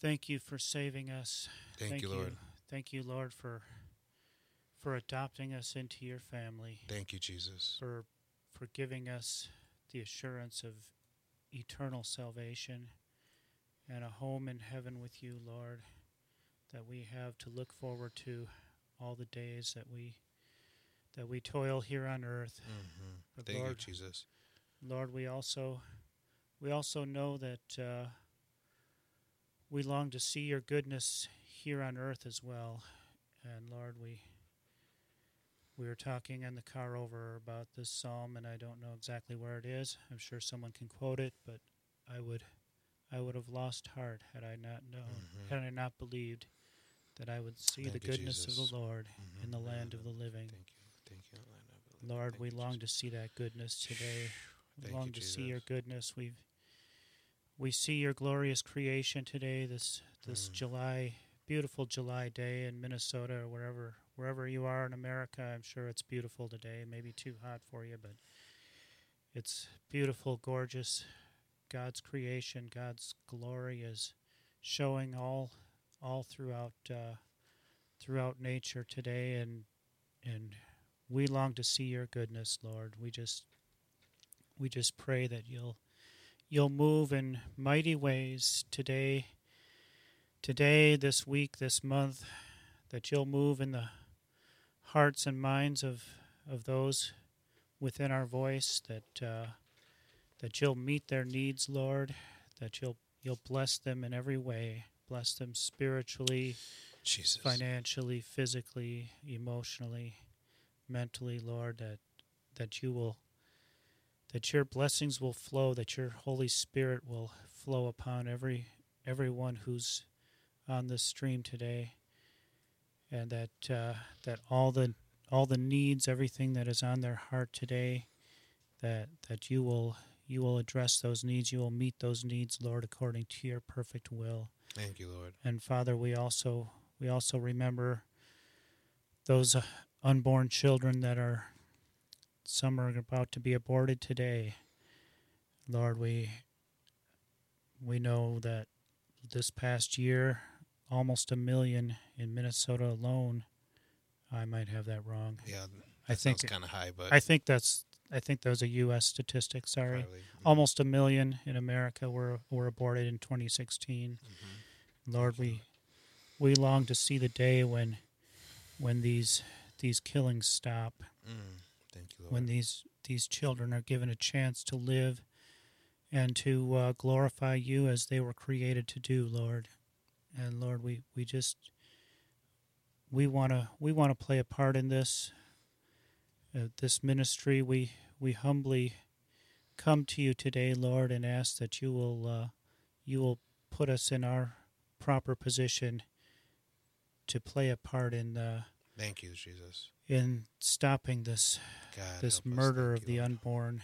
Thank you for saving us. Thank, you, Lord. Thank you, Lord, for for adopting us into your family, Thank you, Jesus. for for giving us the assurance of eternal salvation and a home in heaven with you, Lord, that we have to look forward to all the days that we that we toil here on earth. hmm But Thank Lord, you, Jesus. Lord, we also we also know that uh, we long to see your goodness here on earth as well. And Lord, we we were talking in the car over about this psalm, and I don't know exactly where it is. I'm sure someone can quote it, but I would I would have lost heart had I not known, Mhm. had I not believed that I would see Thank the goodness Jesus. of the Lord Mhm. in the land of the living. Thank you. Thank you. Lord. I believe. Lord, Thank we long Jesus. to see that goodness today. We Thank long you, to see your goodness. We we see your glorious creation today. This this Mm. July, beautiful July day in Minnesota or wherever wherever you are in America. I'm sure it's beautiful today. Maybe too hot for you, but it's beautiful, gorgeous. God's creation, God's glory is showing all all throughout uh, throughout nature today, and and we long to see your goodness, Lord. We just we just pray that you'll you'll move in mighty ways today today this week this month that you'll move in the hearts and minds of of those within our voice that uh, that you'll meet their needs lord that you'll you'll bless them in every way bless them spiritually Jesus. financially, physically, emotionally, mentally, Lord, that that you will that your blessings will flow, that your Holy Spirit will flow upon every everyone who's on this stream today, and that uh, that all the all the needs, everything that is on their heart today, that that you will you will address those needs, you will meet those needs, Lord, according to your perfect will. Thank you, Lord. And Father, we also we also remember those uh, unborn children that are some are about to be aborted today. Lord, we we know that this past year almost a million in Minnesota alone. I might have that wrong. Yeah, I think kind of high, but I think that's I think that was a US statistics. sorry. probably. Almost a million in America were were aborted in 2016. Mhm. Lord, we we long to see the day when when these these killings stop, Mm. Thank you, Lord. when these these children are given a chance to live and to uh, glorify you as they were created to do, Lord. And Lord, we we just we want to we want to play a part in this uh, this ministry. We we humbly come to you today, Lord, and ask that you will uh, you will put us in our proper position to play a part in the. Thank you, Jesus. In stopping this God, this us. murder of the Lord. unborn.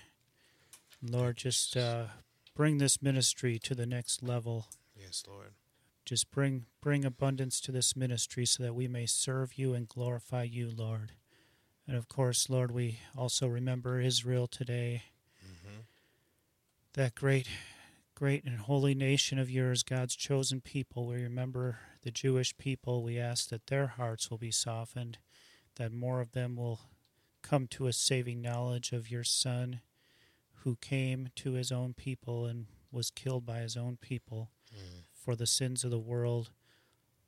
Lord, just uh, bring this ministry to the next level. Yes, Lord. Just bring bring abundance to this ministry so that we may serve you and glorify you, Lord. And of course, Lord, we also remember Israel today, hmm that great great and holy nation of yours, God's chosen people. We remember the Jewish people. We ask that their hearts will be softened, that more of them will come to a saving knowledge of your Son, who came to his own people and was killed by his own people Mm. for the sins of the world.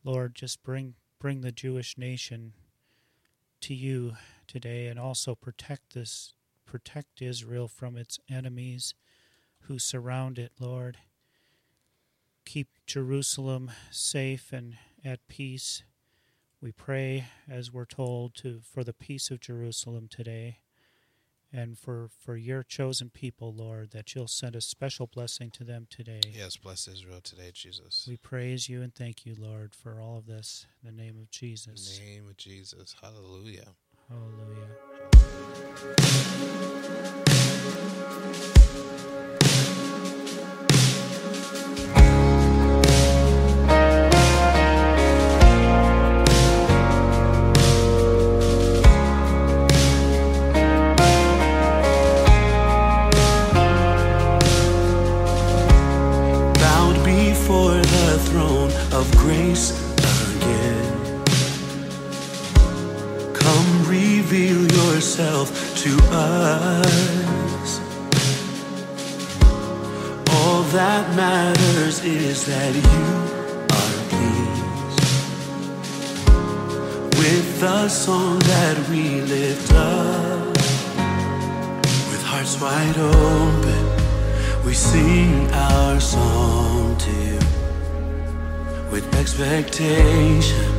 Lord, just bring bring the Jewish nation to you today and also protect this protect Israel from its enemies who surround it, Lord. Keep Jerusalem safe and at peace. We pray as we're told to for the peace of Jerusalem today and for for your chosen people, Lord, that you'll send a special blessing to them today. Yes, bless Israel today, Jesus. We praise you and thank you, Lord, for all of this. In the name of Jesus. In the name of Jesus. Hallelujah. Hallelujah. Bound of grace again. Come reveal yourself to us. All that matters is that you are pleased with the song that we lift up. With hearts wide open, we sing our song to you. With expectation,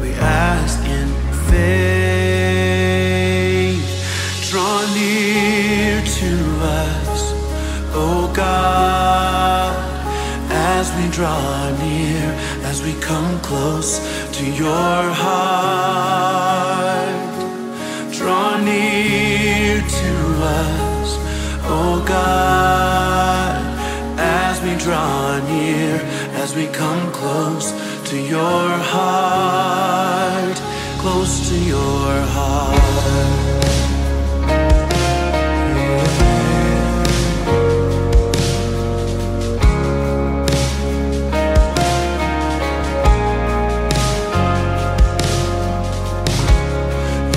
we ask in faith. Draw near to us, O God, as we draw near, as we come close to your heart. As we come close to your heart, close to your heart.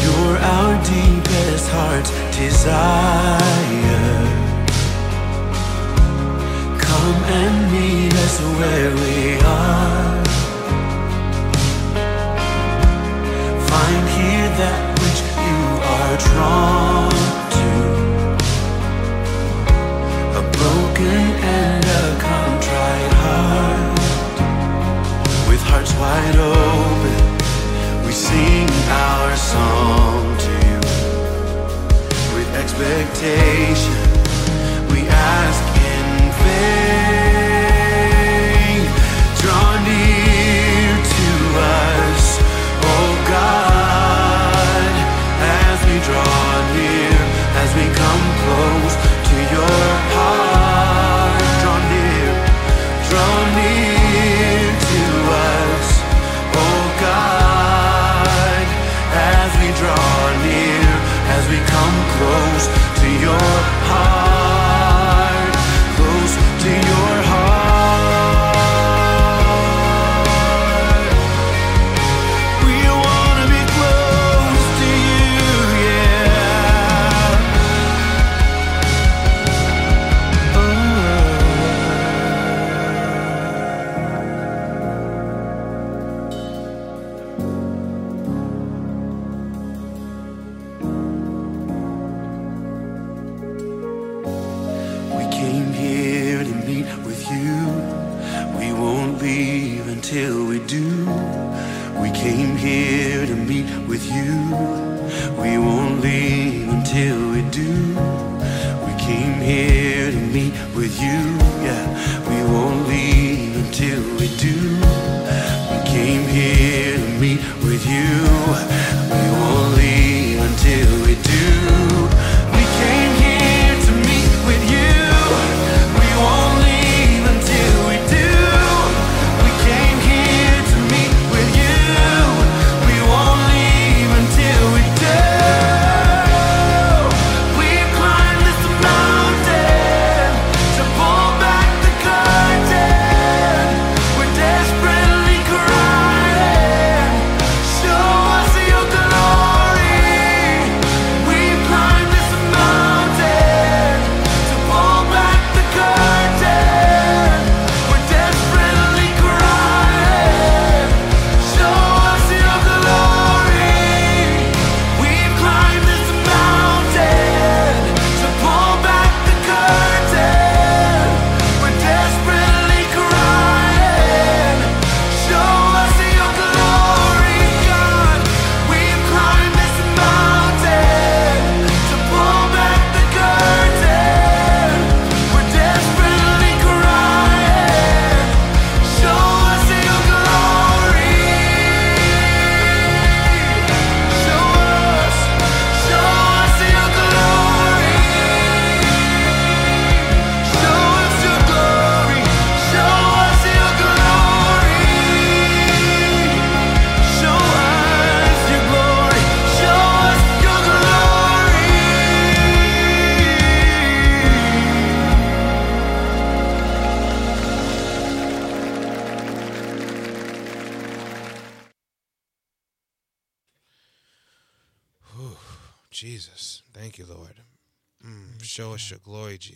You're our deepest heart's desire. Where we are. Find here that which you are drawn to. A broken and a contrite heart. With hearts wide open, we sing our song to you. With expectation, we ask in faith.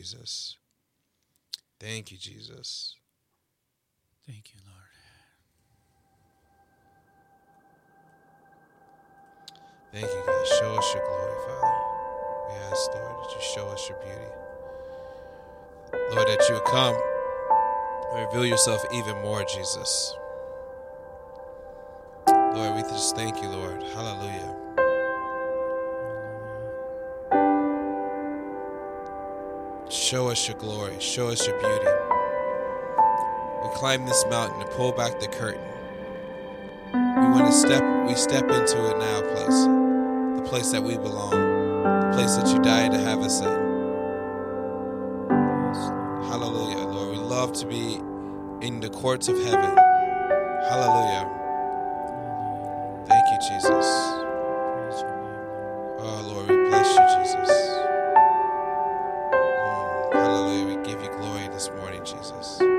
Jesus. Thank you, Jesus. Thank you, Lord. Thank you, God. Show us your glory, Father. We ask, Lord, that you show us your beauty. Lord, that you would come and reveal yourself even more, Jesus. Lord, we just thank you, Lord. Hallelujah. Show us your glory. Show us your beauty. We climb this mountain to pull back the curtain. We want to step, we step into it now, place. The place that we belong. The place that you died to have us in. Hallelujah, Lord. We love to be in the courts of heaven. Hallelujah. Thank you, Jesus. Praise your name, Oh, Lord, we bless you, Jesus. Jesus.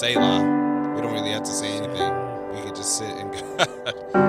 To. We say la. We don't really have to say anything. We could just sit and God.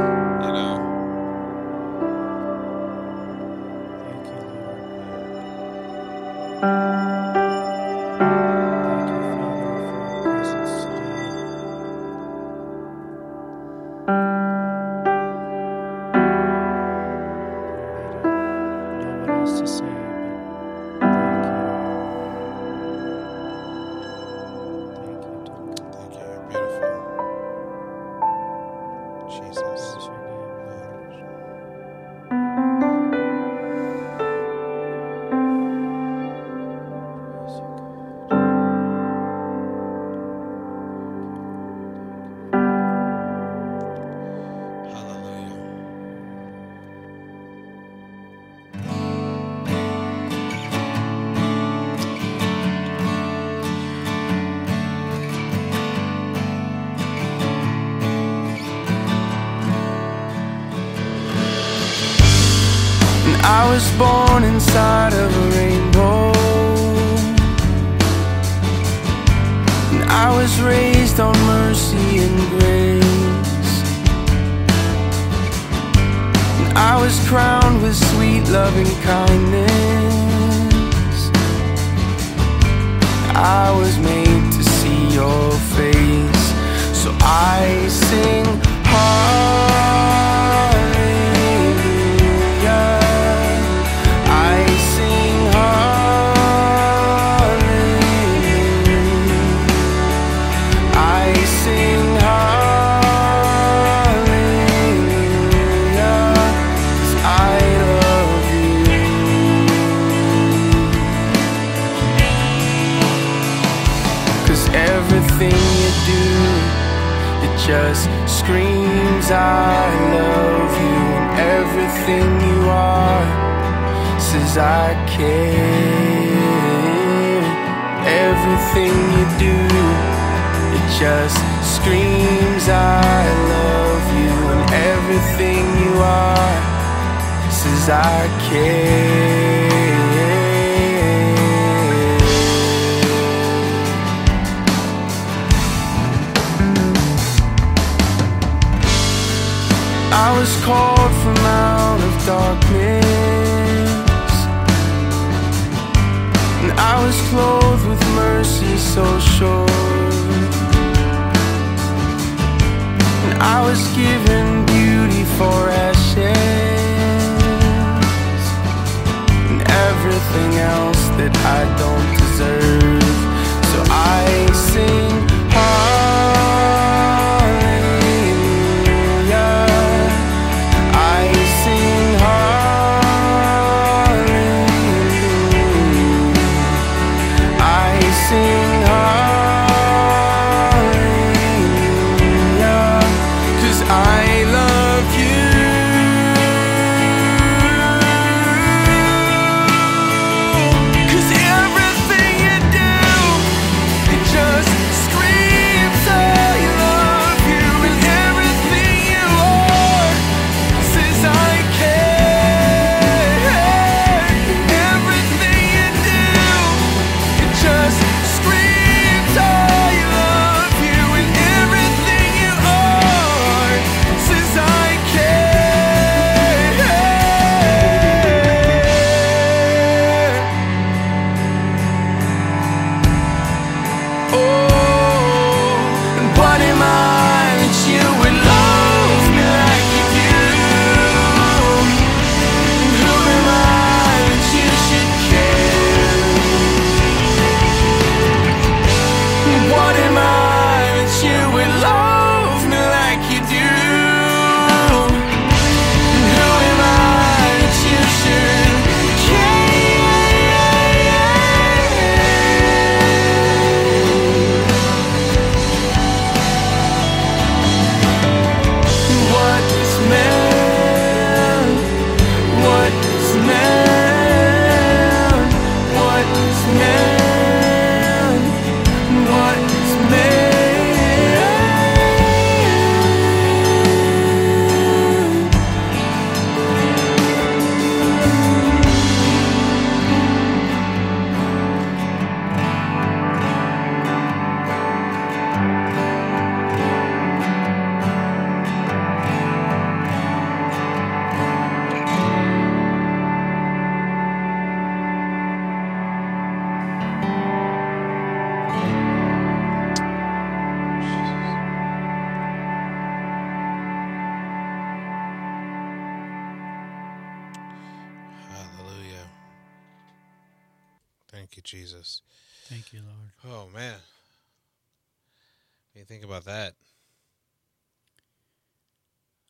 about that?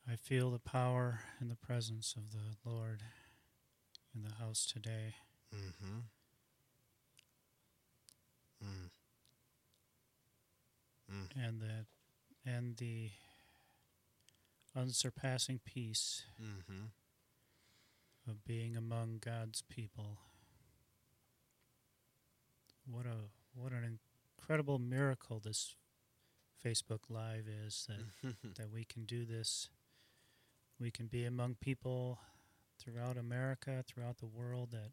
I feel the power and the presence of the Lord in the house today. Mm-hmm. Mm. Mm. And that and the unsurpassing peace mm-hmm. of being among God's people. What a what an incredible miracle this Facebook Live is that, that we can do this. We can be among people throughout America, throughout the world that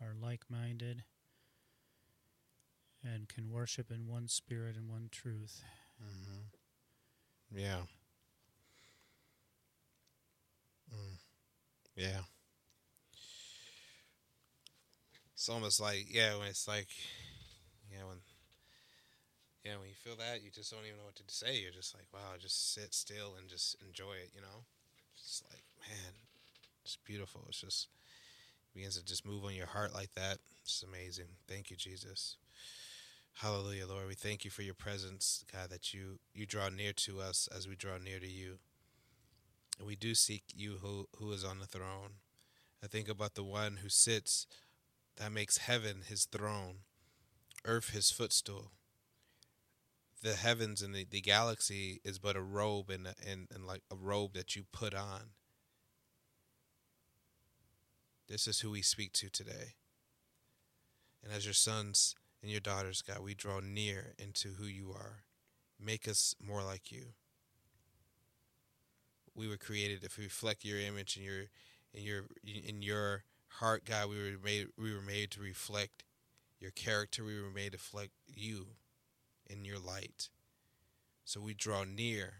are like minded and can worship in one spirit and one truth. Mm-hmm. Yeah. Mm. Yeah. It's almost like, yeah, when it's like, yeah, when yeah, when you feel that, you just don't even know what to say. You're just like, wow, just sit still and just enjoy it, you know? It's like, man, it's beautiful. It's just it begins to just move on your heart like that. It's amazing. Thank you, Jesus. Hallelujah, Lord. We thank you for your presence, God, that you you draw near to us as we draw near to you. And we do seek you who who is on the throne. I think about the one who sits that makes heaven his throne, earth his footstool. The heavens and the, the galaxy is but a robe and, and, and like a robe that you put on. This is who we speak to today. And as your sons and your daughters, God, we draw near into who you are. Make us more like you. We were created to reflect your image and your in your in your heart, God. We were made we were made to reflect your character. We were made to reflect you in your light. So we draw near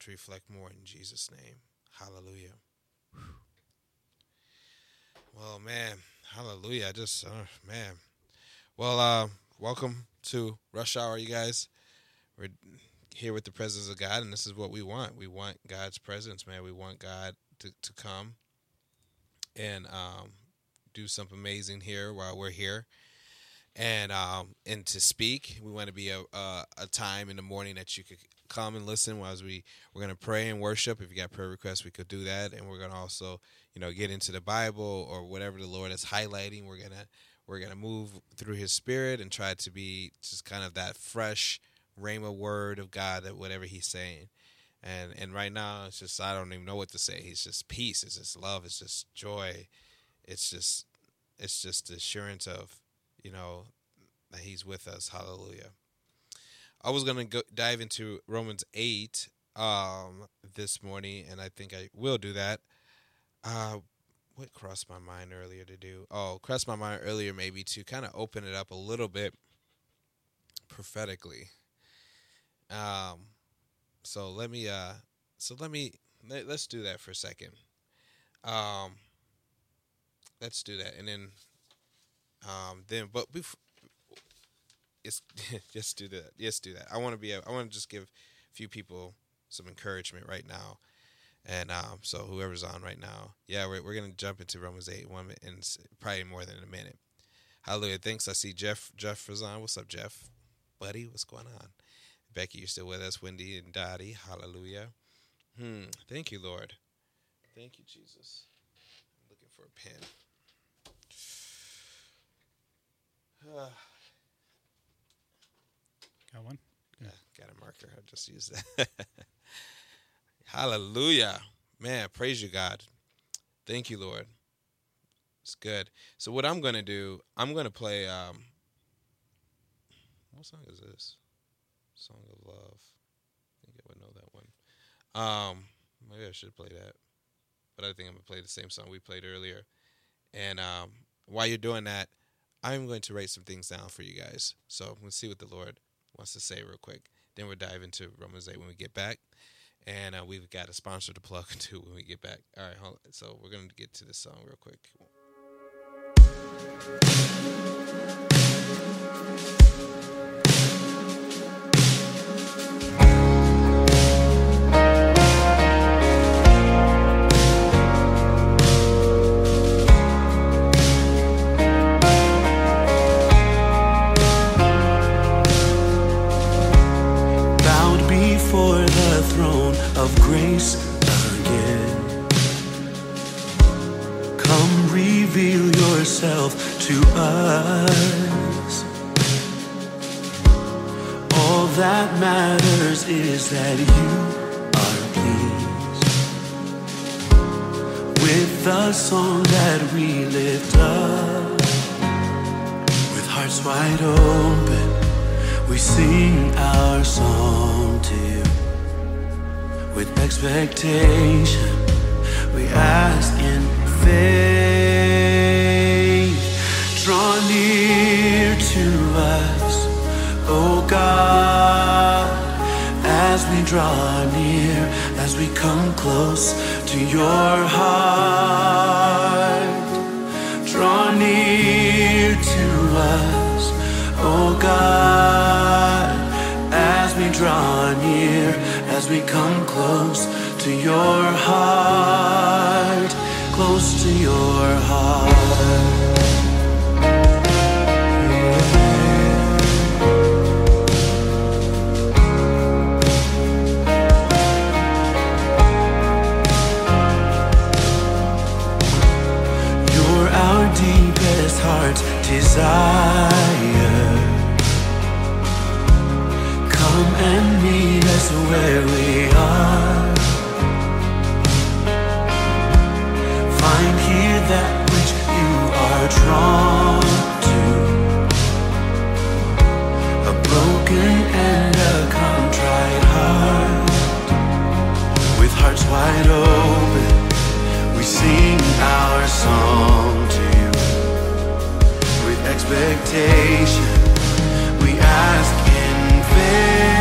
to reflect more in Jesus' name. Hallelujah. Well, man, hallelujah. I just, uh, man. Well, uh, welcome to Rush Hour, you guys. We're here with the presence of God, and this is what we want. We want God's presence, man. We want God to, to come and um, do something amazing here while we're here. And um, and to speak, we want to be a, a, a time in the morning that you could come and listen as we we're to pray and worship. If you got prayer requests, we could do that, and we're to also you know get into the Bible or whatever the Lord is highlighting. We're gonna we're gonna move through His Spirit and try to be just kind of that fresh rhema word of God that whatever He's saying. And and right now it's just I don't even know what to say. It's just peace. It's just love. It's just joy. It's just it's just the assurance of you know that He's with us. Hallelujah. I was gonna go dive into Romans eight um, this morning, and I think I will do that. Uh, what crossed my mind earlier to do? Oh, crossed my mind earlier maybe to kind of open it up a little bit prophetically. Um, so let me uh, so let me let, us do that for a second. Um, let's do that, and then um, then but before it's just do that. Yes, do that. I want to be. I want to just give a few people some encouragement right now, and um, so whoever's on right now, yeah, we're we're gonna jump into Romans eight one in probably more than a minute. Hallelujah. Thanks. I see Jeff. Jeff is on. What's up, Jeff? Buddy, what's going on? Becky, you're still with us. Wendy and Dottie. Hallelujah. Hmm. Thank you, Lord. Thank you, Jesus. I'm looking for a pen. Got one? Yeah, got a marker. I'll just use that. Hallelujah. Man, praise you, God. Thank you, Lord. It's good. So what I'm gonna do, I'm gonna play um what song is this? Song of Love. I think I would know that one. Um maybe I should play that. But I think I'm gonna play the same song we played earlier. And um while you're doing that, I'm going to write some things down for you guys. So let's see what the Lord wants to say real quick. Then we'll dive into Romans 8 when we get back. And uh, we've got a sponsor to plug into when we get back. All right, so we're going to get to this song real quick. Grace again. Come reveal yourself to us. All that matters is that you are pleased with the song that we lift up. With hearts wide open, we sing our song to you. With expectation, we ask in faith. Draw near to us, oh God, as we draw near, as we come close to your heart. As we come close to your heart, close to your heart. You're our deepest heart's desire. Come and meet us where A broken and a contrite heart. With hearts wide open, we sing our song to you. With expectation, we ask in faith.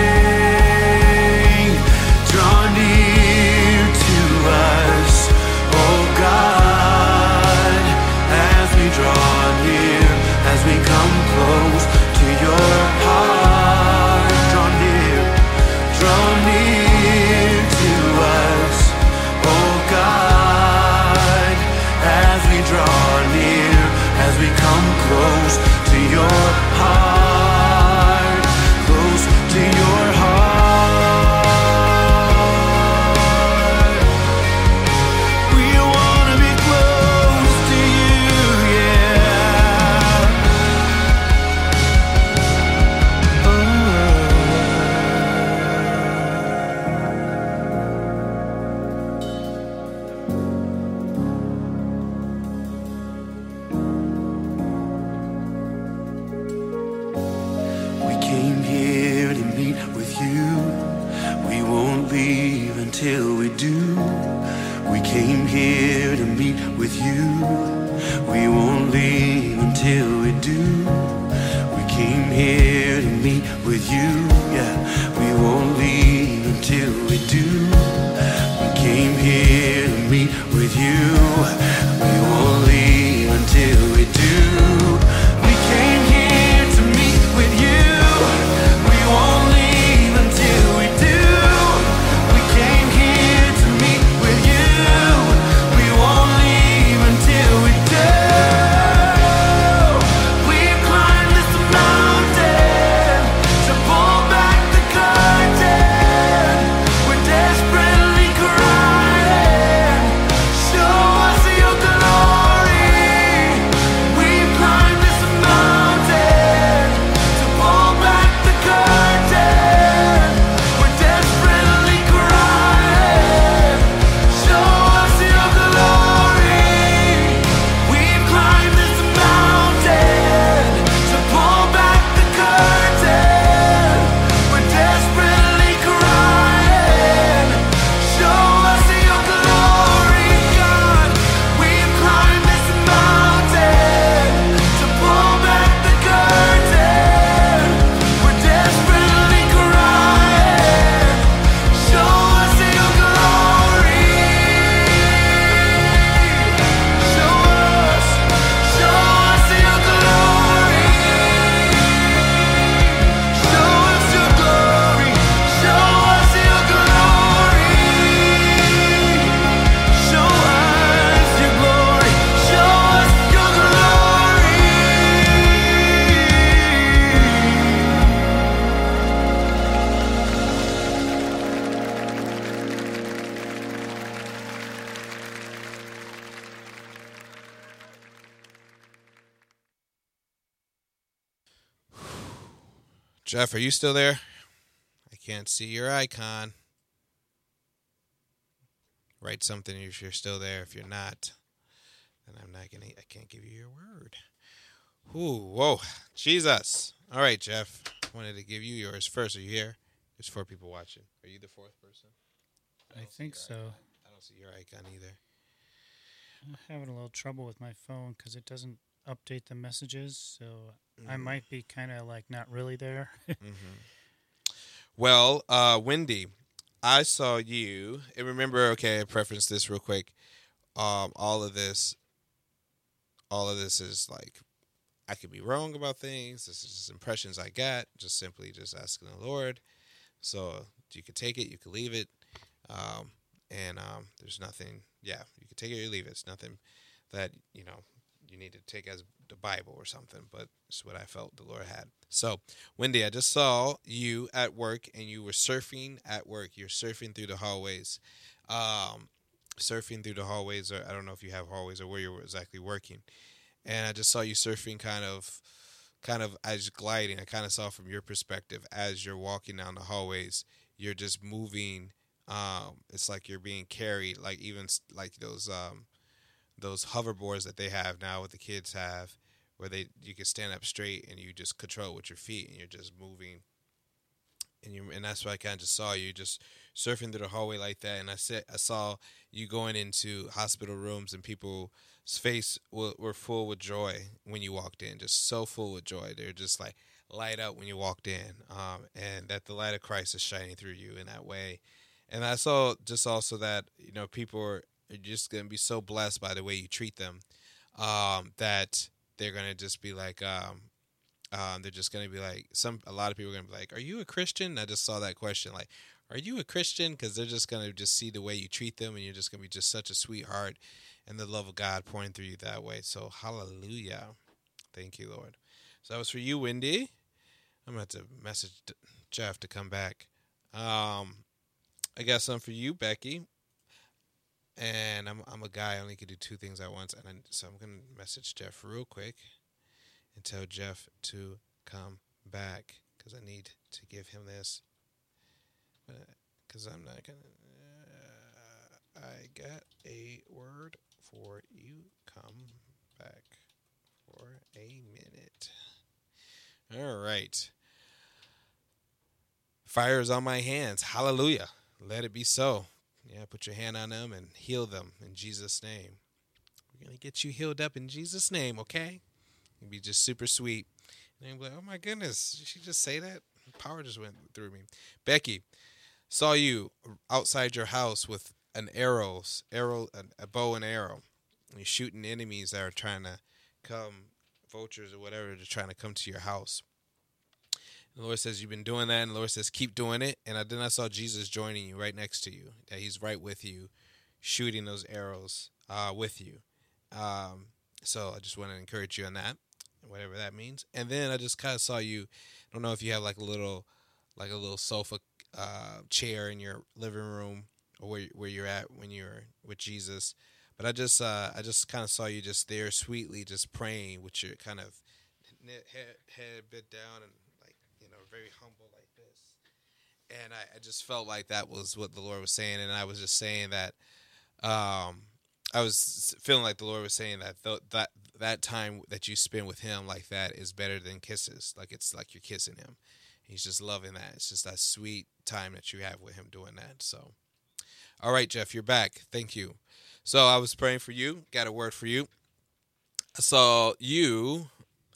Your heart draw near, draw near to us, oh God, as we draw near, as we come close to your Jeff, are you still there? I can't see your icon. Write something if you're still there. If you're not, then I'm not gonna. I can't give you your word. Ooh, whoa, Jesus! All right, Jeff. Wanted to give you yours first. Are you here? There's four people watching. Are you the fourth person? I think so. I don't see your icon either. I'm having a little trouble with my phone because it doesn't update the messages, so I Mm. might be kind of like not really there. Well, uh, Wendy, I saw you. And remember, okay, I preference this real quick. Um, all of this, all of this is like I could be wrong about things. This is just impressions I got. Just simply just asking the Lord. So you could take it, you could leave it, um, and um, there's nothing. Yeah, you could take it or leave it. It's nothing that you know you need to take as the Bible or something, but it's what I felt the Lord had. So, Wendy, I just saw you at work and you were surfing at work. You're surfing through the hallways. Um, surfing through the hallways, or I don't know if you have hallways or where you're exactly working. And I just saw you surfing kind of kind of as gliding. I kind of saw from your perspective as you're walking down the hallways, you're just moving. Um, it's like you're being carried, like even like those um, those hoverboards that they have now, what the kids have, where they you can stand up straight and you just control with your feet and you're just moving. And you and that's why I kind of just saw you just surfing through the hallway like that, and I said I saw you going into hospital rooms and people's face were, were full with joy when you walked in, just so full with joy. They're just like light up when you walked in, um, and that the light of Christ is shining through you in that way. And I saw just also that you know people are just going to be so blessed by the way you treat them um, that they're to just be like um, um, they're just to be like some a lot of people are to be like are you a christian? I just saw that question like are you a christian? Because they're just to just see the way you treat them and you're just to be just such a sweetheart and the love of god pouring through you that way. So hallelujah. Thank you lord. So that was for you wendy. I'm to have to message jeff to come back. Um, i got some for you becky and I'm I'm a guy. I only can do two things at once, and I, so I'm gonna message Jeff real quick and tell Jeff to come back because I need to give him this. Because I'm not gonna. Uh, I got a word for you. Come back for a minute. All right. Fire is on my hands. Hallelujah. Let it be so. Yeah, put your hand on them and heal them in Jesus' name. We're going to get you healed up in Jesus' name, okay? It'd be just super sweet. And I'm like, oh my goodness, did she just say that? Power just went through me. Becky, saw you outside your house with an arrows, arrow, a bow and arrow. You're shooting enemies that are trying to come, vultures or whatever, to trying to come to your house. Lord says you've been doing that, and Lord says keep doing it. And then I saw Jesus joining you right next to you. That He's right with you, shooting those arrows uh, with you. Um, so I just want to encourage you on that, whatever that means. And then I just kind of saw you. I don't know if you have like a little, like a little sofa uh, chair in your living room or where where you're at when you're with Jesus. But I just uh, I just kind of saw you just there sweetly, just praying with your kind of head head bit down and very humble like this. And I, I just felt like that was what the Lord was saying, and I was just saying that. Um, I was feeling like the Lord was saying that th- that that time that you spend with Him like that is better than kisses. Like it's like you're kissing Him. He's just loving that. It's just that sweet time that you have with Him doing that. So, all right, Jeff, you're back. Thank you. So I was praying for you. Got a word for you. I saw you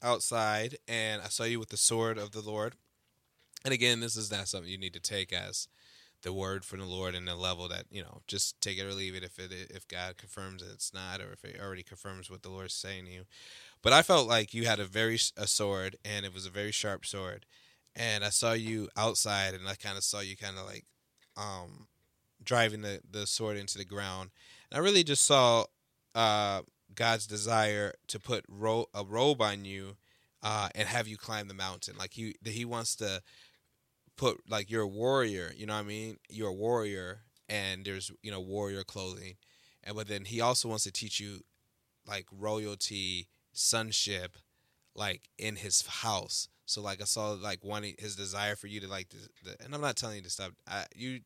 outside, and I saw you with the sword of the Lord. And again, this is not something you need to take as the word from the Lord in the level that you know, just take it or leave it. If it if God confirms that it's not, or if it already confirms what the Lord's saying to you. But I felt like you had a very a sword, and it was a very sharp sword. And I saw you outside, and I kind of saw you kind of like um, driving the the sword into the ground. And I really just saw uh, God's desire to put ro- a robe on you uh, and have you climb the mountain. Like he he wants to put like you're a warrior, you know what I mean? You're a warrior and there's, you know, warrior clothing. And but then he also wants to teach you like royalty, sonship, like in his house. So like I saw like one his desire for you to like the, the and I'm not telling you to stop. I you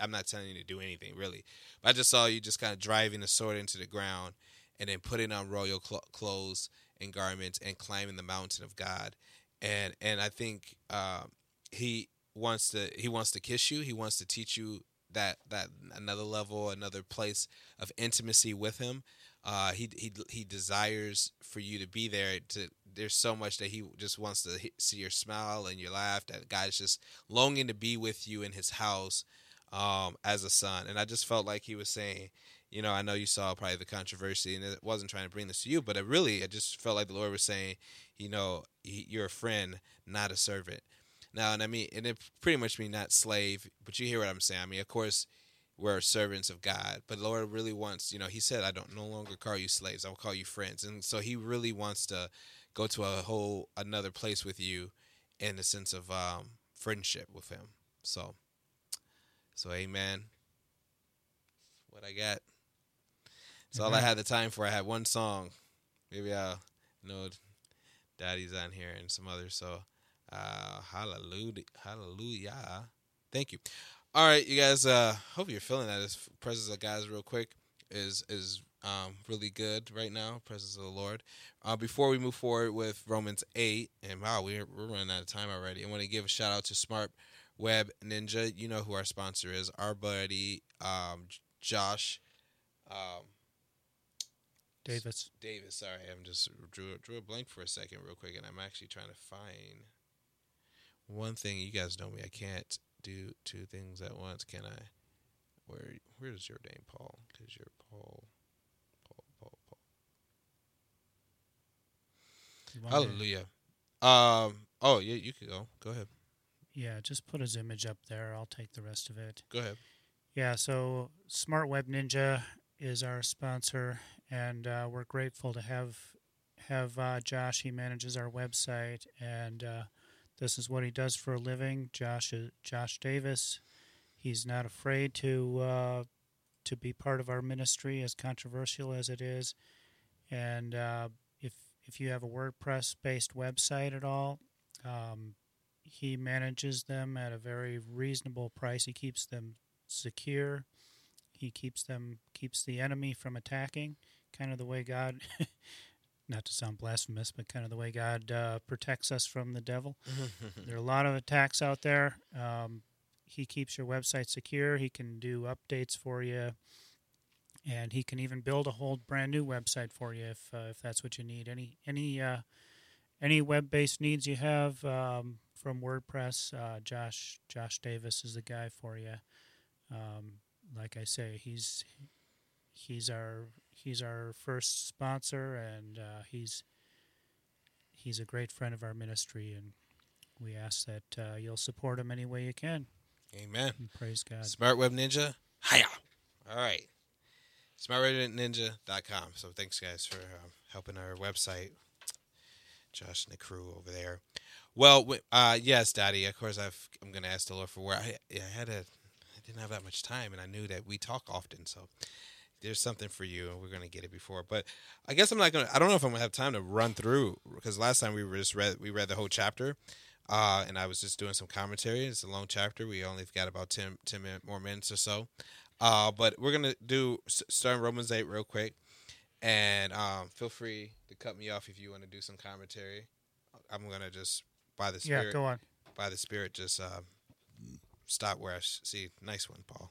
I'm not telling you to do anything really. But I just saw you just kind of driving the sword into the ground and then putting on royal cl- clothes and garments and climbing the mountain of God. And and I think uh, he wants to he wants to kiss you. He wants to teach you that that another level, another place of intimacy with him. Uh, he he he desires for you to be there. To there's so much that he just wants to see your smile and your laugh. That God's just longing to be with you in His house um, as a son. And I just felt like He was saying, you know, I know you saw probably the controversy, and it wasn't trying to bring this to you, but it really, I just felt like the Lord was saying you know you're a friend, not a servant. Now, and I mean, and it pretty much mean not slave, but you hear what I'm saying. I mean, of course, we're servants of God, but Lord really wants, you know, He said, "I don't no longer call you slaves; I will call you friends." And so He really wants to go to a whole another place with you, in the sense of um, friendship with Him. So, so Amen. What I got. That's all I had the time for. I had one song. Maybe I'll know Daddy's on here and some others. So, uh, hallelujah, hallelujah. Thank you. All right, you guys. Uh, hope you're feeling that. This presence of God is real quick is is um really good right now. Presence of the Lord. Uh, before we move forward with Romans eight, and wow, we're we're running out of time already. I want to give a shout out to Smart Web Ninja. You know who our sponsor is. Our buddy um, Josh. Um, Davis. Davis. Sorry, I'm just drew drew a blank for a second, real quick, and I'm actually trying to find one thing. You guys know me; I can't do two things at once, can I? Where Where's your name, Paul? Because you're Paul. Paul. Paul. Paul. Me to- Hallelujah. Um. Oh, yeah. You could go. Go ahead. Yeah, just put his image up there. I'll take the rest of it. Go ahead. Yeah, so Smart Web Ninja is our sponsor, and uh, we're grateful to have have uh, Josh. He manages our website, and uh, this is what he does for a living. Josh Josh Davis. He's not afraid to uh, to be part of our ministry, as controversial as it is. And uh, if if you have a WordPress based website at all, um, he manages them at a very reasonable price. He keeps them secure. He keeps them keeps the enemy from attacking, kind of the way God, not to sound blasphemous, but kind of the way God uh, protects us from the devil. there are a lot of attacks out there. Um, he keeps your website secure. He can do updates for you, and he can even build a whole brand new website for you if uh, if that's what you need. Any any uh, any web based needs you have um, from WordPress, uh, Josh Josh Davis is the guy for you. Um, like I say, he's he's our he's our first sponsor, and uh, he's he's a great friend of our ministry, and we ask that uh, you'll support him any way you can. Amen. And praise God. Smart Web Ninja. Hiya. All right. SmartWebNinja.com. So thanks, guys, for um, helping our website. Josh and the crew over there. Well, uh, yes, Daddy. Of course, I've, I'm going to ask the Lord for where I, I had a, I didn't have that much time, and I knew that we talk often, so there's something for you, and we're going to get it before. But I guess I'm not going to. I don't know if I'm going to have time to run through because last time we were just read we read the whole chapter, uh, and I was just doing some commentary. It's a long chapter. We only got about 10, 10 minute, more minutes or so. Uh, but we're gonna do s- start in Romans eight real quick, and um, feel free to cut me off if you want to do some commentary. I'm gonna just by the spirit. Yeah, go on. by the spirit, just uh, stop where I see. Nice one, Paul.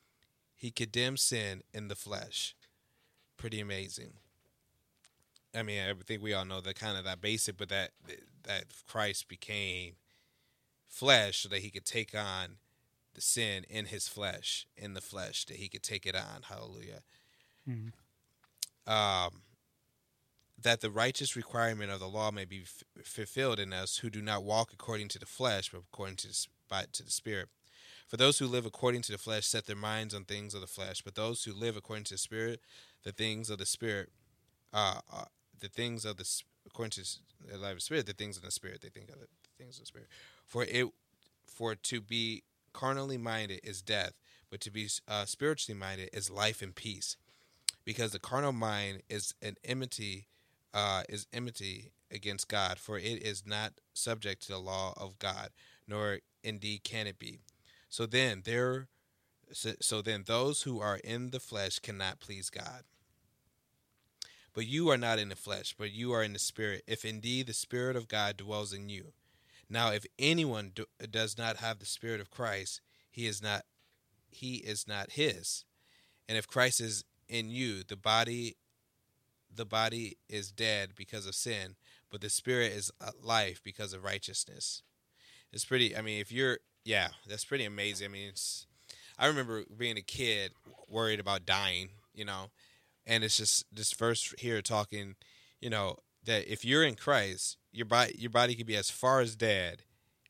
He condemned sin in the flesh. Pretty amazing. I mean, I think we all know the kind of that basic, but that that Christ became flesh so that he could take on the sin in his flesh, in the flesh, that he could take it on. Hallelujah. Mhm. Um, that the righteous requirement of the law may be f- fulfilled in us who do not walk according to the flesh, but according to the, by, to the Spirit. For those who live according to the flesh set their minds on things of the flesh, but those who live according to the Spirit, the things of the Spirit, uh, uh the things of the according to the life of Spirit, the things of the Spirit, they think of the things of the Spirit. For it, for to be carnally minded is death, but to be uh, spiritually minded is life and peace. Because the carnal mind is an enmity, uh, is enmity against God, for it is not subject to the law of God, nor indeed can it be. So then there, so, so then those who are in the flesh cannot please God. But you are not in the flesh, but you are in the spirit, if indeed the spirit of God dwells in you. Now, if anyone do, does not have the Spirit of Christ, he is not he is not his. And if Christ is in you, the body the body is dead because of sin, but the spirit is uh, life because of righteousness. It's pretty I mean, if you're yeah, that's pretty amazing. I mean, it's I remember being a kid worried about dying, you know, and it's just this verse here talking, you know, that if you're in Christ, your body your body could be as far as dead,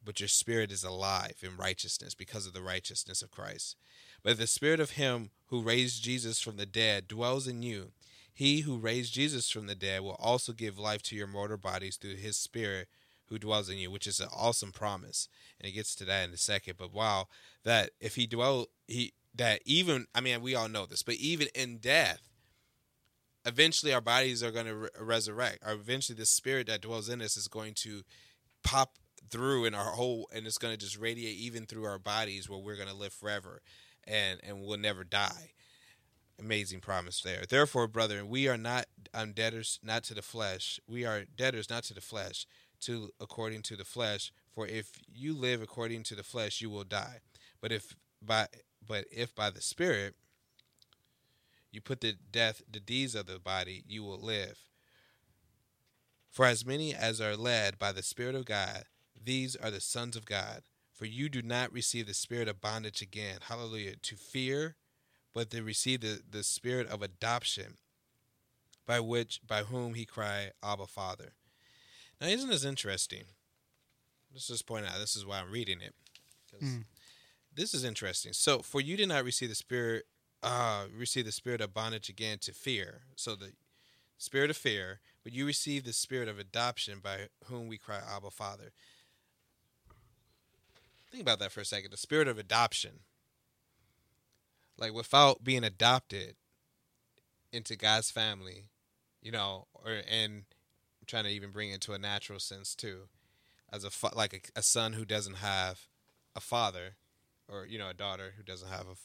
but your spirit is alive in righteousness because of the righteousness of Christ. But the spirit of him who raised Jesus from the dead dwells in you. He who raised Jesus from the dead will also give life to your mortal bodies through his spirit who dwells in you, which is an awesome promise. And it gets to that in a second. But wow, that if he dwell he that even I mean we all know this, but even in death, eventually our bodies are going to re- resurrect. Or eventually the spirit that dwells in us is going to pop through in our whole and it's going to just radiate even through our bodies where we're going to live forever and and we'll never die amazing promise there therefore brethren we are not um, debtors not to the flesh we are debtors not to the flesh to according to the flesh for if you live according to the flesh you will die but if by but if by the spirit you put to death the deeds of the body you will live for as many as are led by the spirit of god these are the sons of God. For you do not receive the spirit of bondage again, hallelujah, to fear, but to receive the, the spirit of adoption, by which by whom he cry, Abba Father. Now isn't this interesting? Let's just point out this is why I'm reading it. Mm. This is interesting. So for you did not receive the spirit uh receive the spirit of bondage again to fear. So the spirit of fear, but you receive the spirit of adoption by whom we cry, Abba Father. Think about that for a second. The spirit of adoption. Like without being adopted into God's family, you know, or and trying to even bring it to a natural sense too, as a like a, a son who doesn't have a father, or you know, a daughter who doesn't have a.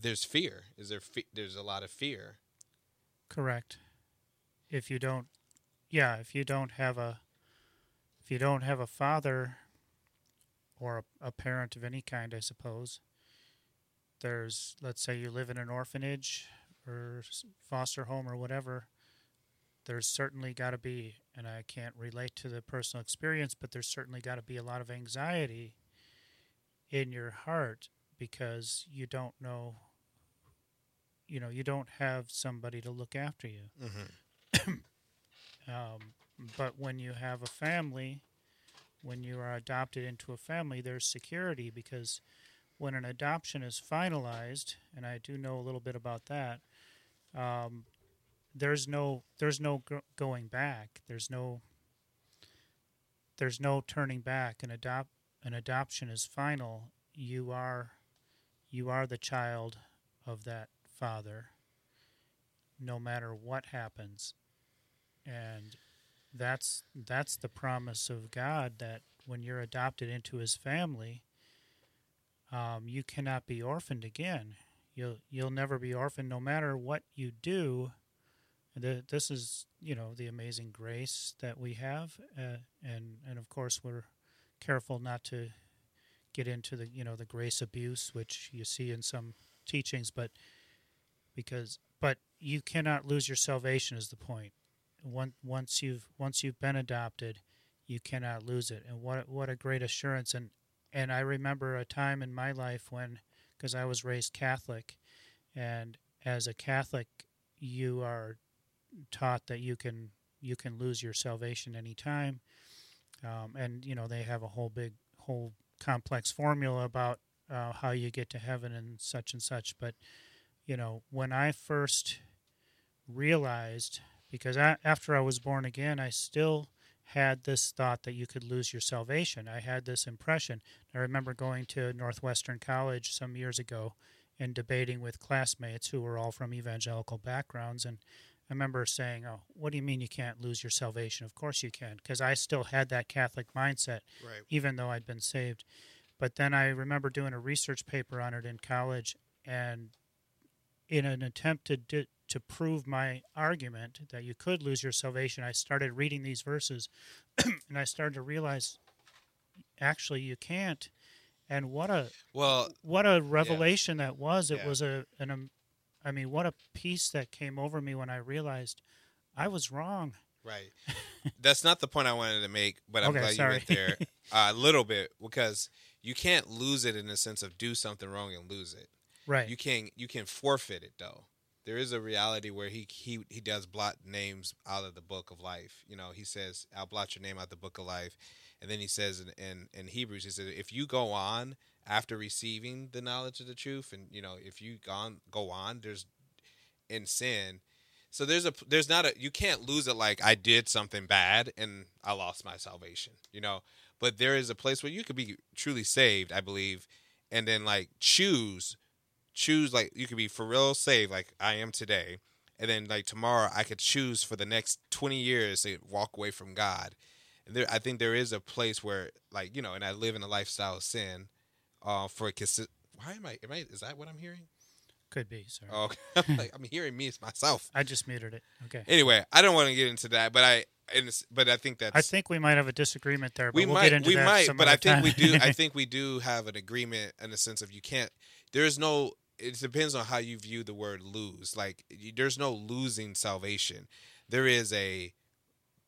There's fear. Is there? Fe- there's a lot of fear. Correct. If you don't, yeah, if you don't have a, if you don't have a father or a, a parent of any kind, I suppose. There's, let's say you live in an orphanage or foster home or whatever, there's certainly got to be, and I can't relate to the personal experience, but there's certainly got to be a lot of anxiety in your heart because you don't know, you know, you don't have somebody to look after you. Mm-hmm. um, but when you have a family, when you are adopted into a family, there's security because when an adoption is finalized, and I do know a little bit about that, um, there's no there's no going back. There's no there's no turning back. An adopt an adoption is final. You are you are the child of that father, no matter what happens, and that's that's the promise of God that when you're adopted into His family, um, you cannot be orphaned again. You'll you'll never be orphaned, no matter what you do. The, this is you know the amazing grace that we have, uh, and and of course we're careful not to get into the you know the grace abuse which you see in some teachings, but because but you cannot lose your salvation is the point once you've once you've been adopted, you cannot lose it. And what what a great assurance! And and I remember a time in my life when, because I was raised Catholic, and as a Catholic, you are taught that you can you can lose your salvation anytime. Um, and you know they have a whole big whole complex formula about uh, how you get to heaven and such and such. But you know when I first realized because I, after I was born again, I still had this thought that you could lose your salvation. I had this impression. I remember going to Northwestern College some years ago and debating with classmates who were all from evangelical backgrounds. And I remember saying, Oh, what do you mean you can't lose your salvation? Of course you can, because I still had that Catholic mindset, right. even though I'd been saved. But then I remember doing a research paper on it in college, and in an attempt to di- to prove my argument that you could lose your salvation, I started reading these verses, and I started to realize, actually, you can't. And what a Well, what a revelation that was! It Yeah. was a an I mean, what a peace that came over me when I realized I was wrong. right. That's not the point I wanted to make, but I'm Okay, glad sorry. you went there uh, a little bit because you can't lose it in the sense of do something wrong and lose it. Right. You can you can forfeit it though. There is a reality where he he he does blot names out of the book of life. You know, he says, "I'll blot your name out the book of life," and then he says in in, in Hebrews, he says, "If you go on after receiving the knowledge of the truth, and you know, if you gone go on, there's in sin." So there's a there's not a you can't lose it like I did something bad and I lost my salvation, you know. But there is a place where you could be truly saved, I believe, and then like choose choose like you could be for real saved like I am today, and then like tomorrow I could choose for the next twenty years to walk away from God. And there, I think there is a place where like you know, and I live in a lifestyle of sin. Uh, for consi- why am I? Am I? Is that what I'm hearing? Could be. Sorry. Oh, I'm, like, I'm hearing me it's myself. I just muted it. Okay. Anyway, I don't want to get into that, but I, and but I think that's I think we might have a disagreement there, but we we'll might get into we that might but i think time. we do i think we do have an agreement in the sense of you can't there's no it depends on how you view the word lose like you, there's no losing salvation there is a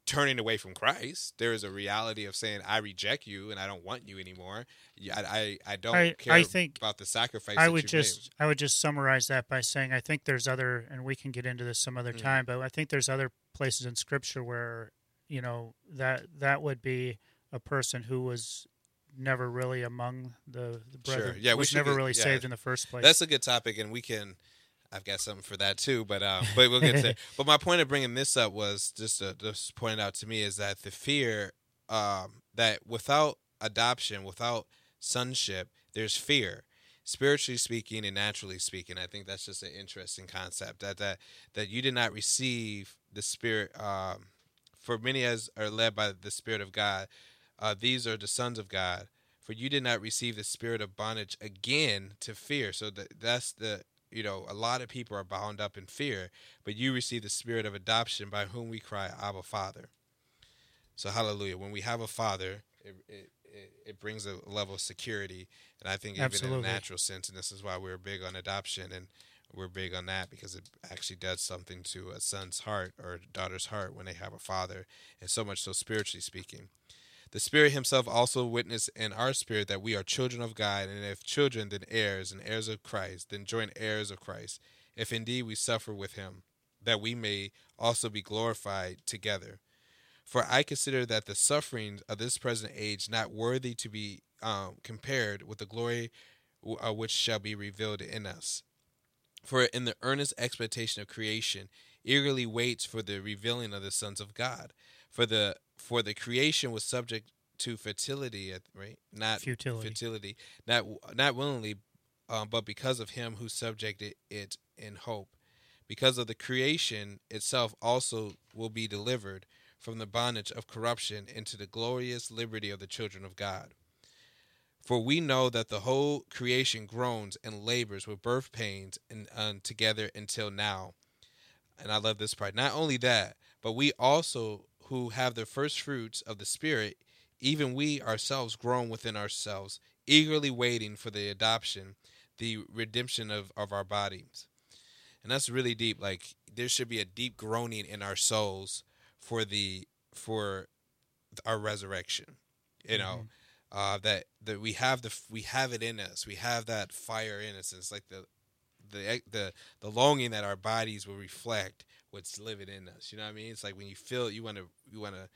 turning away from christ there is a reality of saying i reject you and i don't want you anymore i i, I don't I- care I think about the sacrifice I would just I would just summarize that by saying I think there's other and we can get into this some other Mhm. time, but I think there's other places in scripture where, you know, that that would be a person who was never really among the, the Sure. brethren. Yeah, we was never get- really yeah. saved in the first place. That's a good topic, and we can. I've got something for that too, but uh, but we'll get to. But my point of bringing this up was just to, just pointed out to me is that the fear um, that without adoption, without sonship, there's fear. Spiritually speaking and naturally speaking, I think that's just an interesting concept. That that that you did not receive the spirit. Um, for many as are led by the spirit of God, uh, these are the sons of God for you did not receive the spirit of bondage again to fear so that that's the you know a lot of people are bound up in fear but you receive the spirit of adoption by whom we cry abba father. So hallelujah. When we have a father it, it, it, brings a level of security and i think even in Absolutely. a natural sense and this is why we're big on adoption and we're big on that because it actually does something to a son's heart or daughter's heart when they have a father and so much so spiritually speaking the Spirit Himself also witnessed in our spirit that we are children of God, and if children, then heirs, and heirs of Christ, then joint heirs of Christ, if indeed we suffer with Him, that we may also be glorified together. For I consider that the sufferings of this present age not worthy to be um, compared with the glory uh, which shall be revealed in us. For in the earnest expectation of creation, eagerly waits for the revealing of the sons of God. For the for the creation was subject to fertility, right? Not Futility. futility, not not willingly, um, but because of him who subjected it in hope. Because of the creation itself also will be delivered from the bondage of corruption into the glorious liberty of the children of God. For we know that the whole creation groans and labors with birth pains and um, together until now. And I love this part. Not only that, but we also who have the first fruits of the Spirit, even we ourselves groan within ourselves, eagerly waiting for the adoption, the redemption of, of our bodies. And that's really deep. Like there should be a deep groaning in our souls for the for our resurrection. You know, uh, that that we have the we have it in us. We have that fire in us. It's like the the the the longing that our bodies will reflect what's living in us. You know what I mean? It's like when you feel it, you want to you want to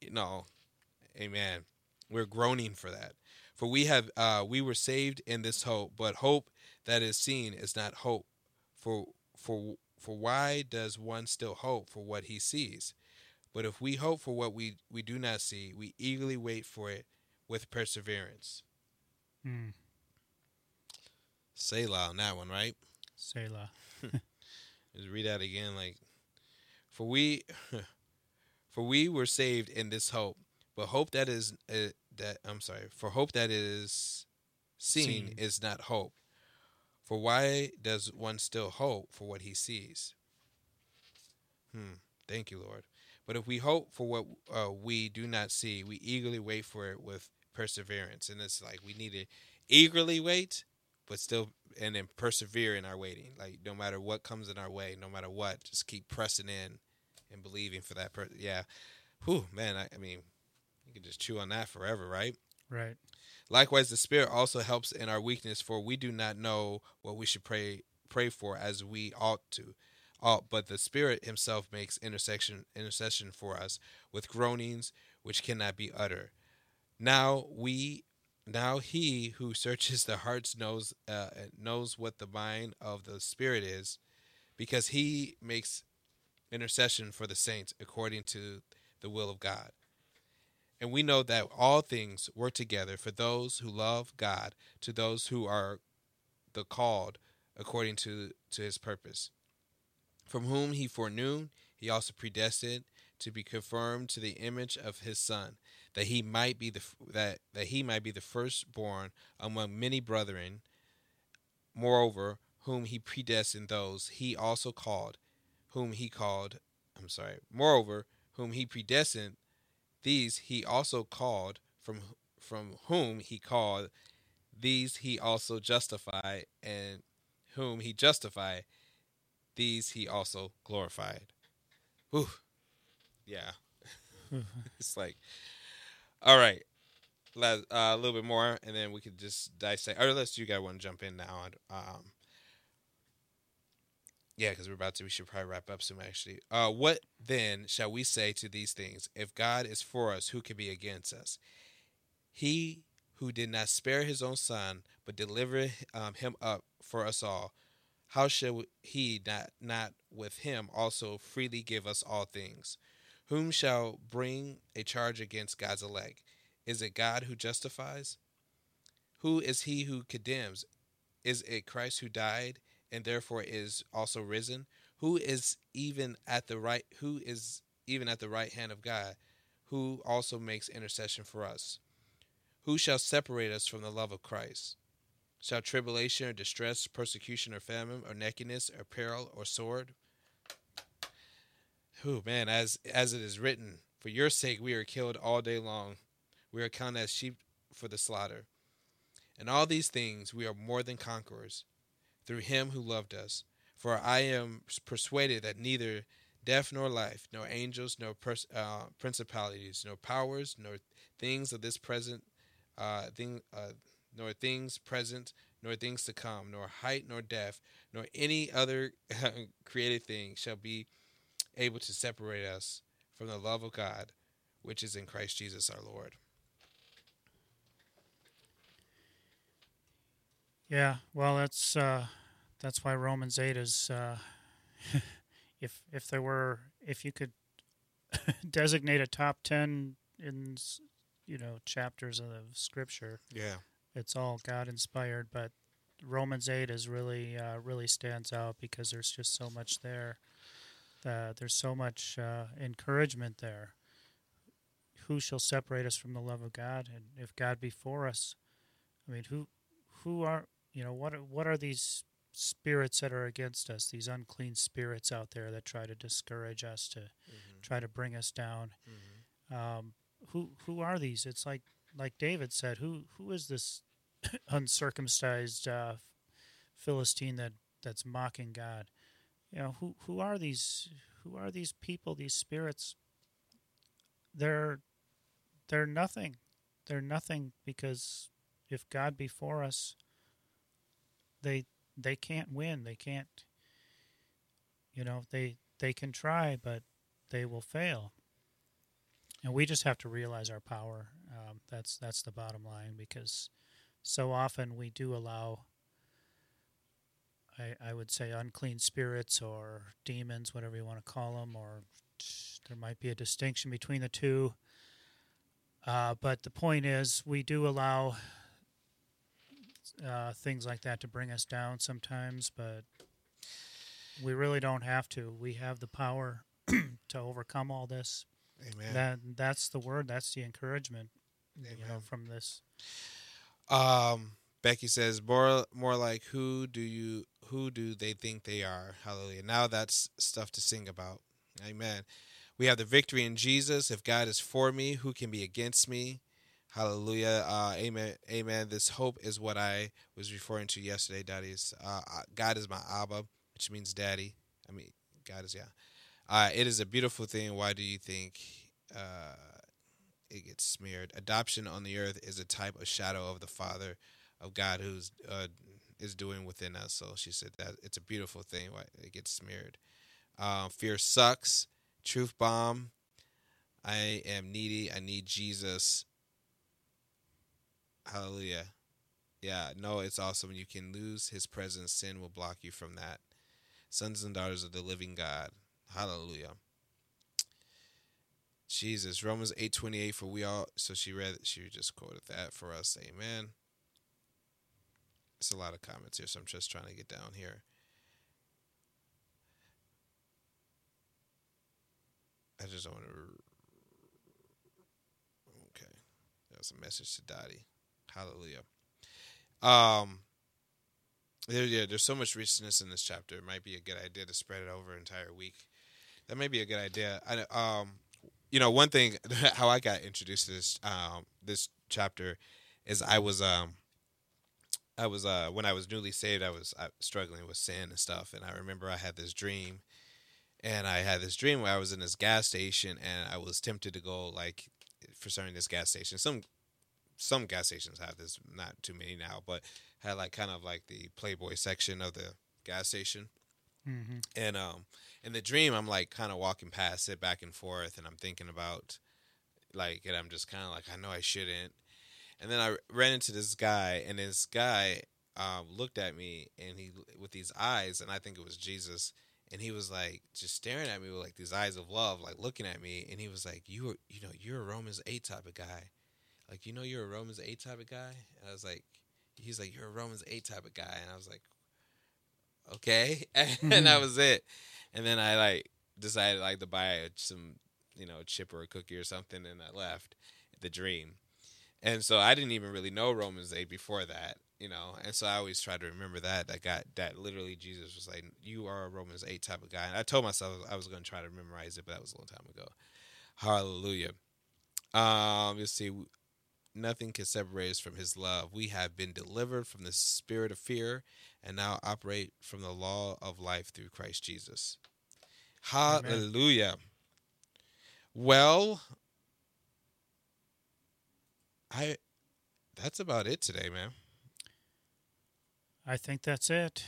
you know, amen. We're groaning for that. For we have uh we were saved in this hope, but hope that is seen is not hope. For for for why does one still hope for what he sees? But if we hope for what we we do not see, we eagerly wait for it with perseverance. Hmm. Selah on that one, right? Selah. Just read that again. Like, for we, for we were saved in this hope, but hope that is uh, that I'm sorry. For hope that is seen, Seen. is not hope. For why does one still hope for what he sees? Hmm. Thank you, Lord. But if we hope for what uh, we do not see, we eagerly wait for it with perseverance. And it's like we need to eagerly wait, but still, and then persevere in our waiting. Like no matter what comes in our way, no matter what, just keep pressing in and believing for that person. Yeah. Whew, man. I, I mean, you can just chew on that forever, right? Right. Likewise, the Spirit also helps in our weakness, for we do not know what we should pray pray for as we ought to. Uh, but the Spirit Himself makes intercession intercession for us with groanings which cannot be uttered. Now we, now He who searches the hearts knows uh, knows what the mind of the Spirit is, because He makes intercession for the saints according to the will of God. And we know that all things work together for those who love God, to those who are the called according to, to his purpose. From whom he foreknew, he also predestined to be confirmed to the image of his son, that he might be the that, that he might be the firstborn among many brethren. Moreover, whom he predestined those he also called, whom he called I'm sorry, moreover, whom he predestined these he also called, from from whom he called, these he also justified, and whom he justified, these he also glorified. Whew. Yeah. it's like, all right, uh, a little bit more, and then we could just dissect. Or unless you guys want to jump in now. Um, yeah, because we're about to. We should probably wrap up soon. Actually, uh, what then shall we say to these things? If God is for us, who can be against us? He who did not spare his own son, but delivered um, him up for us all, how shall he not not with him also freely give us all things? Whom shall bring a charge against God's elect? Is it God who justifies? Who is he who condemns? Is it Christ who died? and therefore is also risen, who is even at the right who is even at the right hand of God, who also makes intercession for us. Who shall separate us from the love of Christ? Shall tribulation or distress, persecution or famine or nakedness or peril or sword? Who man, as as it is written, for your sake we are killed all day long. We are counted as sheep for the slaughter. In all these things we are more than conquerors through him who loved us. For I am persuaded that neither death nor life, nor angels, nor pers- uh, principalities, nor powers, nor things of this present, uh, thing, uh, nor things present, nor things to come, nor height, nor depth, nor any other created thing shall be able to separate us from the love of God, which is in Christ Jesus our Lord. Yeah, well, that's uh, that's why Romans eight is. Uh, if if there were, if you could designate a top ten in you know chapters of Scripture, yeah, it's all God inspired. But Romans eight is really uh, really stands out because there's just so much there. Uh, there's so much uh, encouragement there. Who shall separate us from the love of God? And if God be for us, I mean, who who are you know what are, what are these spirits that are against us these unclean spirits out there that try to discourage us to mm-hmm. try to bring us down mm-hmm. um, who who are these it's like like david said who who is this uncircumcised uh, philistine that that's mocking god you know who who are these who are these people these spirits they're they're nothing they're nothing because if god be for us they they can't win. They can't. You know, they they can try, but they will fail. And we just have to realize our power. Um, that's that's the bottom line because so often we do allow. I, I would say unclean spirits or demons, whatever you want to call them, or there might be a distinction between the two. Uh, but the point is, we do allow uh, things like that to bring us down sometimes, but we really don't have to. We have the power to overcome all this. Amen. That that's the word. That's the encouragement. Amen. You know, from this. Um, Becky says more more like who do you who do they think they are? Hallelujah. Now that's stuff to sing about. Amen. We have the victory in Jesus. If God is for me, who can be against me? Hallelujah. Uh, amen. Amen. This hope is what I was referring to yesterday, daddies. Uh, God is my Abba, which means daddy. I mean, God is, yeah. Uh, it is a beautiful thing. Why do you think uh, it gets smeared? Adoption on the earth is a type of shadow of the Father of God who's uh, is doing within us. So she said that it's a beautiful thing. Why it gets smeared. Uh, fear sucks. Truth bomb. I am needy. I need Jesus. Hallelujah. Yeah, no, it's awesome. You can lose his presence. Sin will block you from that. Sons and daughters of the living God. Hallelujah. Jesus. Romans 8:28 for we all so she read she just quoted that for us. Amen. It's a lot of comments here, so I'm just trying to get down here. I just don't want to. Okay, that's a message to Dottie. Hallelujah. Um, there, yeah, there's so much richness in this chapter. It might be a good idea to spread it over an entire week. That may be a good idea. I, um, you know, one thing how I got introduced to this um this chapter is I was um I was uh when I was newly saved I was uh, struggling with sin and stuff and I remember I had this dream and I had this dream where I was in this gas station and I was tempted to go like for starting this gas station some some gas stations have this, not too many now, but had like kind of like the Playboy section of the gas station. Mm-hmm. And um, in the dream, I'm like kind of walking past it back and forth, and I'm thinking about like, and I'm just kind of like, I know I shouldn't. And then I ran into this guy, and this guy um, looked at me, and he with these eyes, and I think it was Jesus, and he was like just staring at me with like these eyes of love, like looking at me, and he was like, "You, are, you know, you're a Romans eight type of guy." like, you know, you're a Romans 8 type of guy? And I was like, he's like, you're a Romans 8 type of guy. And I was like, okay. and that mm-hmm. was it. And then I like decided like to buy some, you know, chip or a cookie or something. And I left the dream. And so I didn't even really know Romans 8 before that, you know. And so I always try to remember that. That got that literally Jesus was like, You are a Romans 8 type of guy. And I told myself I was going to try to memorize it, but that was a long time ago. Hallelujah. Um, let's see nothing can separate us from his love. We have been delivered from the spirit of fear and now operate from the law of life through Christ Jesus. Hallelujah. Amen. Well, I that's about it today, man. I think that's it.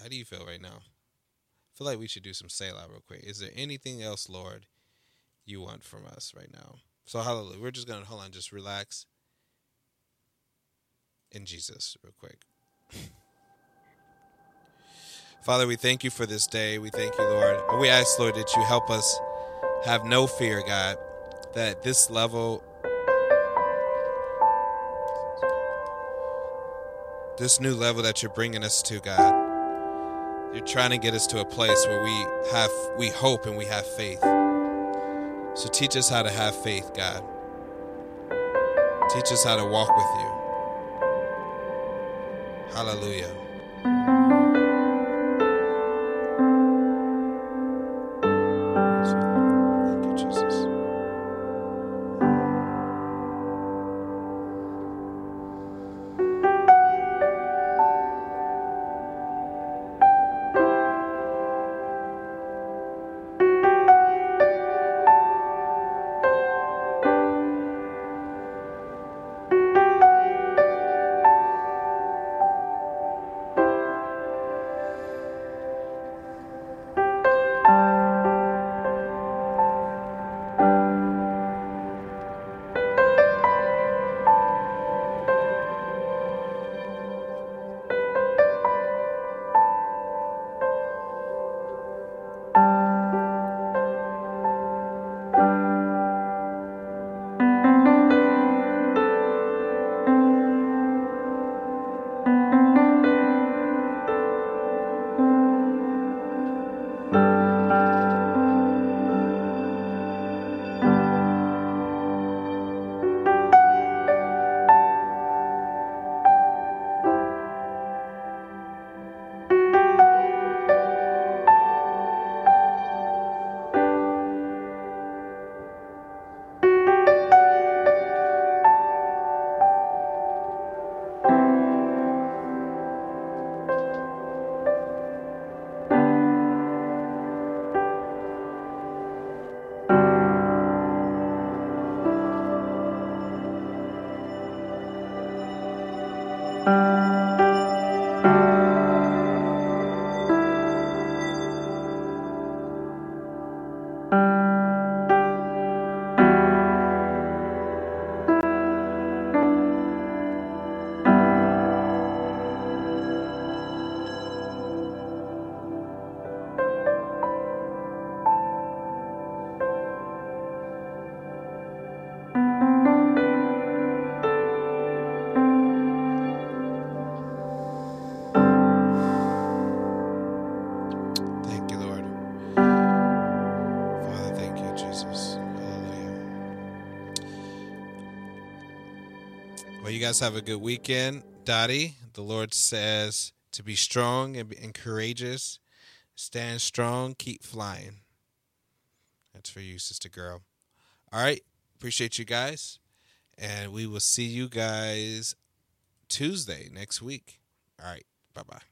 How do you feel right now? I feel like we should do some Selah real quick. Is there anything else, Lord, you want from us right now? So hallelujah. We're just gonna hold on, just relax in Jesus real quick. Father, we thank you for this day. We thank you, Lord. We ask, Lord, that you help us have no fear, God, that this level, this new level that you're bringing us to, God, you're trying to get us to a place where we have, we hope and we have faith. So teach us how to have faith, God. Teach us how to walk with you. Hallelujah. Guys have a good weekend. Dottie, the Lord says to be strong and, be, and courageous. Stand strong, keep flying. That's for you, sister girl. All right. Appreciate you guys. And we will see you guys Tuesday next week. All right. Bye bye.